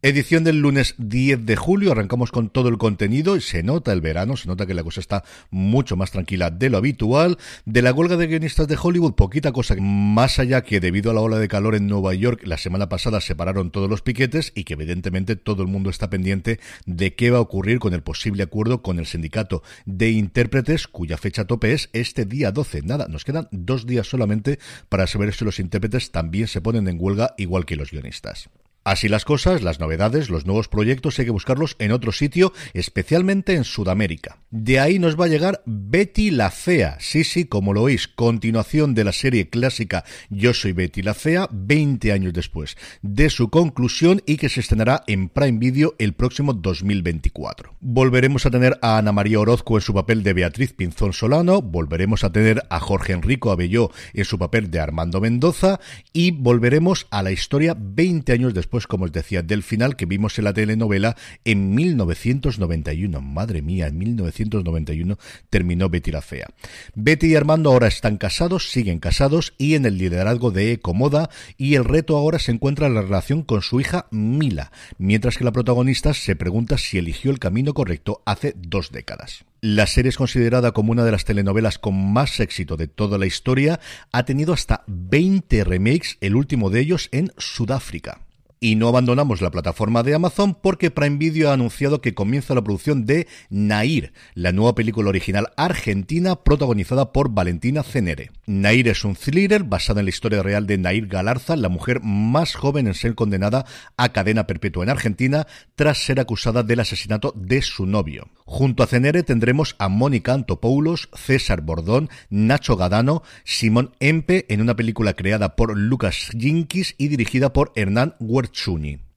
Edición del lunes 10 de julio, arrancamos con todo el contenido y se nota el verano, se nota que la cosa está mucho más tranquila de lo habitual. De la huelga de guionistas de Hollywood, poquita cosa más allá que debido a la ola de calor en Nueva York la semana pasada se pararon todos los piquetes y que evidentemente todo el mundo está pendiente de qué va a ocurrir con el posible acuerdo con el sindicato de intérpretes cuya fecha tope es este día 12. Nada, nos quedan dos días solamente para saber si los intérpretes también se ponen en huelga igual que los guionistas. Así las cosas, las novedades, los nuevos proyectos hay que buscarlos en otro sitio, especialmente en Sudamérica. De ahí nos va a llegar Betty la Fea, sí, sí, como lo oís, continuación de la serie clásica Yo soy Betty la Fea, 20 años después de su conclusión y que se estrenará en Prime Video el próximo 2024. Volveremos a tener a Ana María Orozco en su papel de Beatriz Pinzón Solano, volveremos a tener a Jorge Enrico Abelló en su papel de Armando Mendoza y volveremos a la historia 20 años después como os decía, del final que vimos en la telenovela en 1991. Madre mía, en 1991 terminó Betty la Fea. Betty y Armando ahora están casados, siguen casados y en el liderazgo de Ecomoda y el reto ahora se encuentra en la relación con su hija Mila, mientras que la protagonista se pregunta si eligió el camino correcto hace dos décadas. La serie es considerada como una de las telenovelas con más éxito de toda la historia. Ha tenido hasta 20 remakes, el último de ellos en Sudáfrica. Y no abandonamos la plataforma de Amazon porque Prime Video ha anunciado que comienza la producción de Nair, la nueva película original argentina protagonizada por Valentina Cenere. Nair es un thriller basado en la historia real de Nair Galarza, la mujer más joven en ser condenada a cadena perpetua en Argentina tras ser acusada del asesinato de su novio. Junto a Cenere tendremos a Mónica Antopoulos, César Bordón, Nacho Gadano, Simón Empe en una película creada por Lucas Jinkis y dirigida por Hernán Huerta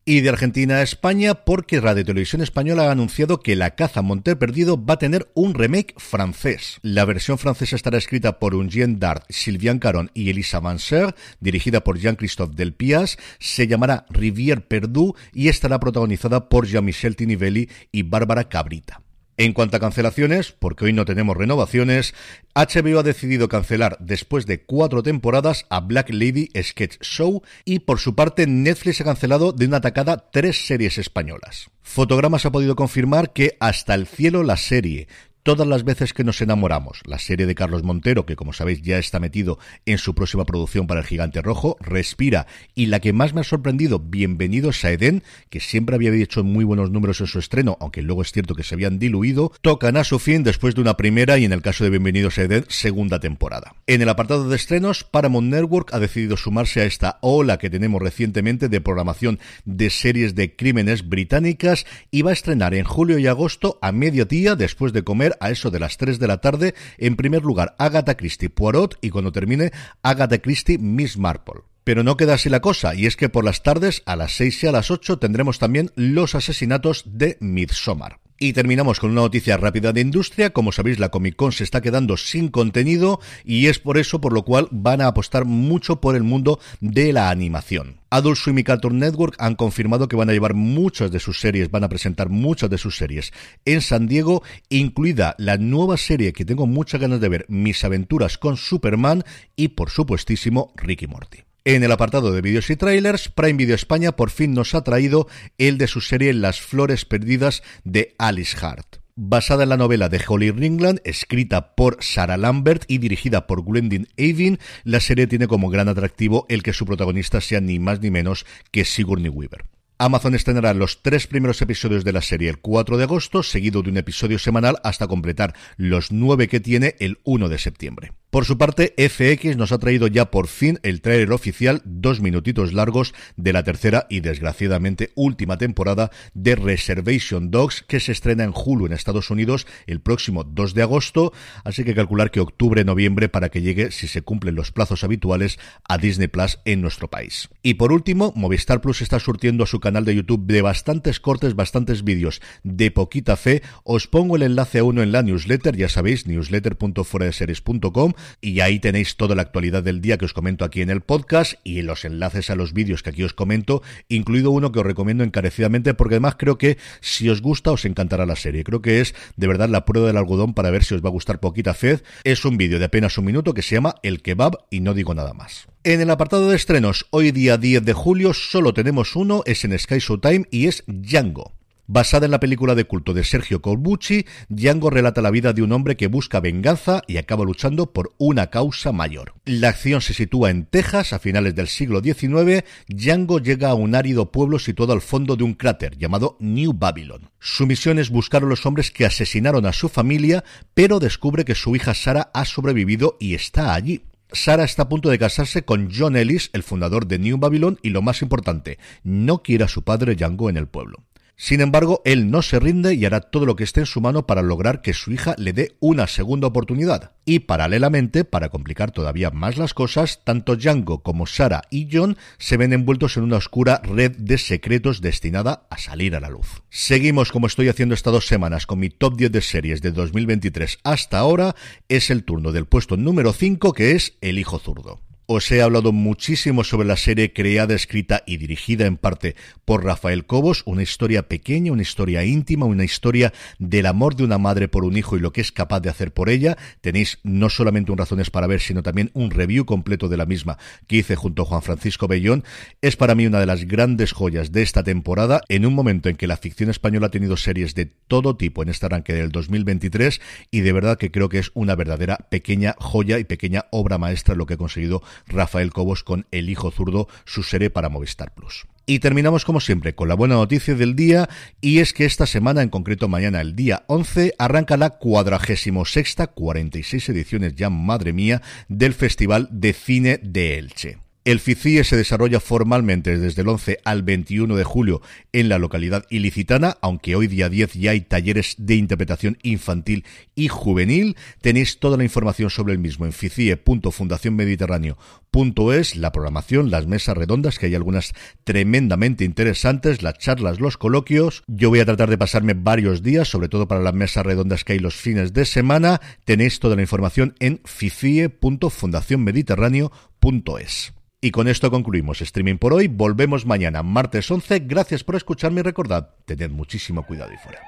y de Argentina a España porque Radio Televisión Española ha anunciado que La caza Monter Perdido va a tener un remake francés. La versión francesa estará escrita por Jean Dart, Sylvian Caron y Elisa Manser, dirigida por Jean-Christophe Delpias, se llamará Rivière Perdue y estará protagonizada por Jean-Michel Tinivelli y Bárbara Cabrita. En cuanto a cancelaciones, porque hoy no tenemos renovaciones, HBO ha decidido cancelar después de cuatro temporadas a Black Lady Sketch Show y por su parte Netflix ha cancelado de una atacada tres series españolas. Fotogramas ha podido confirmar que Hasta el cielo la serie, Todas las veces que nos enamoramos, la serie de Carlos Montero, que como sabéis ya está metido en su próxima producción para el Gigante Rojo, respira, y la que más me ha sorprendido, Bienvenidos a Edén, que siempre había hecho muy buenos números en su estreno, aunque luego es cierto que se habían diluido, tocan a su fin después de una primera y en el caso de Bienvenidos a Edén, segunda temporada. En el apartado de estrenos, Paramount Network ha decidido sumarse a esta ola que tenemos recientemente de programación de series de crímenes británicas y va a estrenar en julio y agosto a mediodía después de comer a eso de las 3 de la tarde, en primer lugar Agatha Christie Poirot y cuando termine Agatha Christie Miss Marple. Pero no queda así la cosa, y es que por las tardes, a las 6 y a las 8, tendremos también los asesinatos de Midsommar. Y terminamos con una noticia rápida de industria. Como sabéis, la Comic Con se está quedando sin contenido y es por eso por lo cual van a apostar mucho por el mundo de la animación. Adult Swim y Cartoon Network han confirmado que van a llevar muchas de sus series, van a presentar muchas de sus series en San Diego, incluida la nueva serie que tengo muchas ganas de ver, Mis aventuras con Superman y por supuestísimo Ricky Morty. En el apartado de vídeos y trailers, Prime Video España por fin nos ha traído el de su serie Las Flores Perdidas de Alice Hart. Basada en la novela de Holly Ringland, escrita por Sarah Lambert y dirigida por Gwendolyn Avin, la serie tiene como gran atractivo el que su protagonista sea ni más ni menos que Sigourney Weaver. Amazon estrenará los tres primeros episodios de la serie el 4 de agosto, seguido de un episodio semanal hasta completar los nueve que tiene el 1 de septiembre. Por su parte, FX nos ha traído ya por fin el trailer oficial, dos minutitos largos, de la tercera y desgraciadamente última temporada de Reservation Dogs, que se estrena en Hulu en Estados Unidos el próximo 2 de agosto, así que calcular que octubre-noviembre para que llegue, si se cumplen los plazos habituales, a Disney Plus en nuestro país. Y por último, Movistar Plus está surtiendo a su canal de YouTube de bastantes cortes, bastantes vídeos de poquita fe. Os pongo el enlace a uno en la newsletter, ya sabéis, newsletter.fueradeseries.com y ahí tenéis toda la actualidad del día que os comento aquí en el podcast y los enlaces a los vídeos que aquí os comento, incluido uno que os recomiendo encarecidamente porque además creo que si os gusta os encantará la serie. Creo que es de verdad la prueba del algodón para ver si os va a gustar poquita fe. Es un vídeo de apenas un minuto que se llama El kebab y no digo nada más. En el apartado de estrenos, hoy día 10 de julio solo tenemos uno, es en Sky Showtime y es Django. Basada en la película de culto de Sergio Corbucci, Django relata la vida de un hombre que busca venganza y acaba luchando por una causa mayor. La acción se sitúa en Texas a finales del siglo XIX. Django llega a un árido pueblo situado al fondo de un cráter llamado New Babylon. Su misión es buscar a los hombres que asesinaron a su familia, pero descubre que su hija Sara ha sobrevivido y está allí. Sara está a punto de casarse con John Ellis, el fundador de New Babylon, y lo más importante, no quiere a su padre Django en el pueblo. Sin embargo, él no se rinde y hará todo lo que esté en su mano para lograr que su hija le dé una segunda oportunidad. Y paralelamente, para complicar todavía más las cosas, tanto Django como Sara y John se ven envueltos en una oscura red de secretos destinada a salir a la luz. Seguimos como estoy haciendo estas dos semanas con mi top 10 de series de 2023 hasta ahora. Es el turno del puesto número 5 que es El Hijo Zurdo. Os he hablado muchísimo sobre la serie creada, escrita y dirigida en parte por Rafael Cobos, una historia pequeña, una historia íntima, una historia del amor de una madre por un hijo y lo que es capaz de hacer por ella. Tenéis no solamente un razones para ver, sino también un review completo de la misma que hice junto a Juan Francisco Bellón. Es para mí una de las grandes joyas de esta temporada, en un momento en que la ficción española ha tenido series de todo tipo en este arranque del 2023 y de verdad que creo que es una verdadera pequeña joya y pequeña obra maestra lo que ha conseguido Rafael Cobos con El Hijo Zurdo, su serie para Movistar Plus. Y terminamos como siempre con la buena noticia del día y es que esta semana, en concreto mañana el día 11, arranca la cuadragésimo sexta, 46 ediciones ya, madre mía, del Festival de Cine de Elche. El FICIE se desarrolla formalmente desde el 11 al 21 de julio en la localidad ilicitana, aunque hoy día 10 ya hay talleres de interpretación infantil y juvenil. Tenéis toda la información sobre el mismo en ficie.fundacionmediterráneo.es, la programación, las mesas redondas, que hay algunas tremendamente interesantes, las charlas, los coloquios. Yo voy a tratar de pasarme varios días, sobre todo para las mesas redondas que hay los fines de semana. Tenéis toda la información en ficie.fundacionmediterráneo.es. Y con esto concluimos streaming por hoy. Volvemos mañana, martes 11. Gracias por escucharme y recordad, tened muchísimo cuidado y fuera.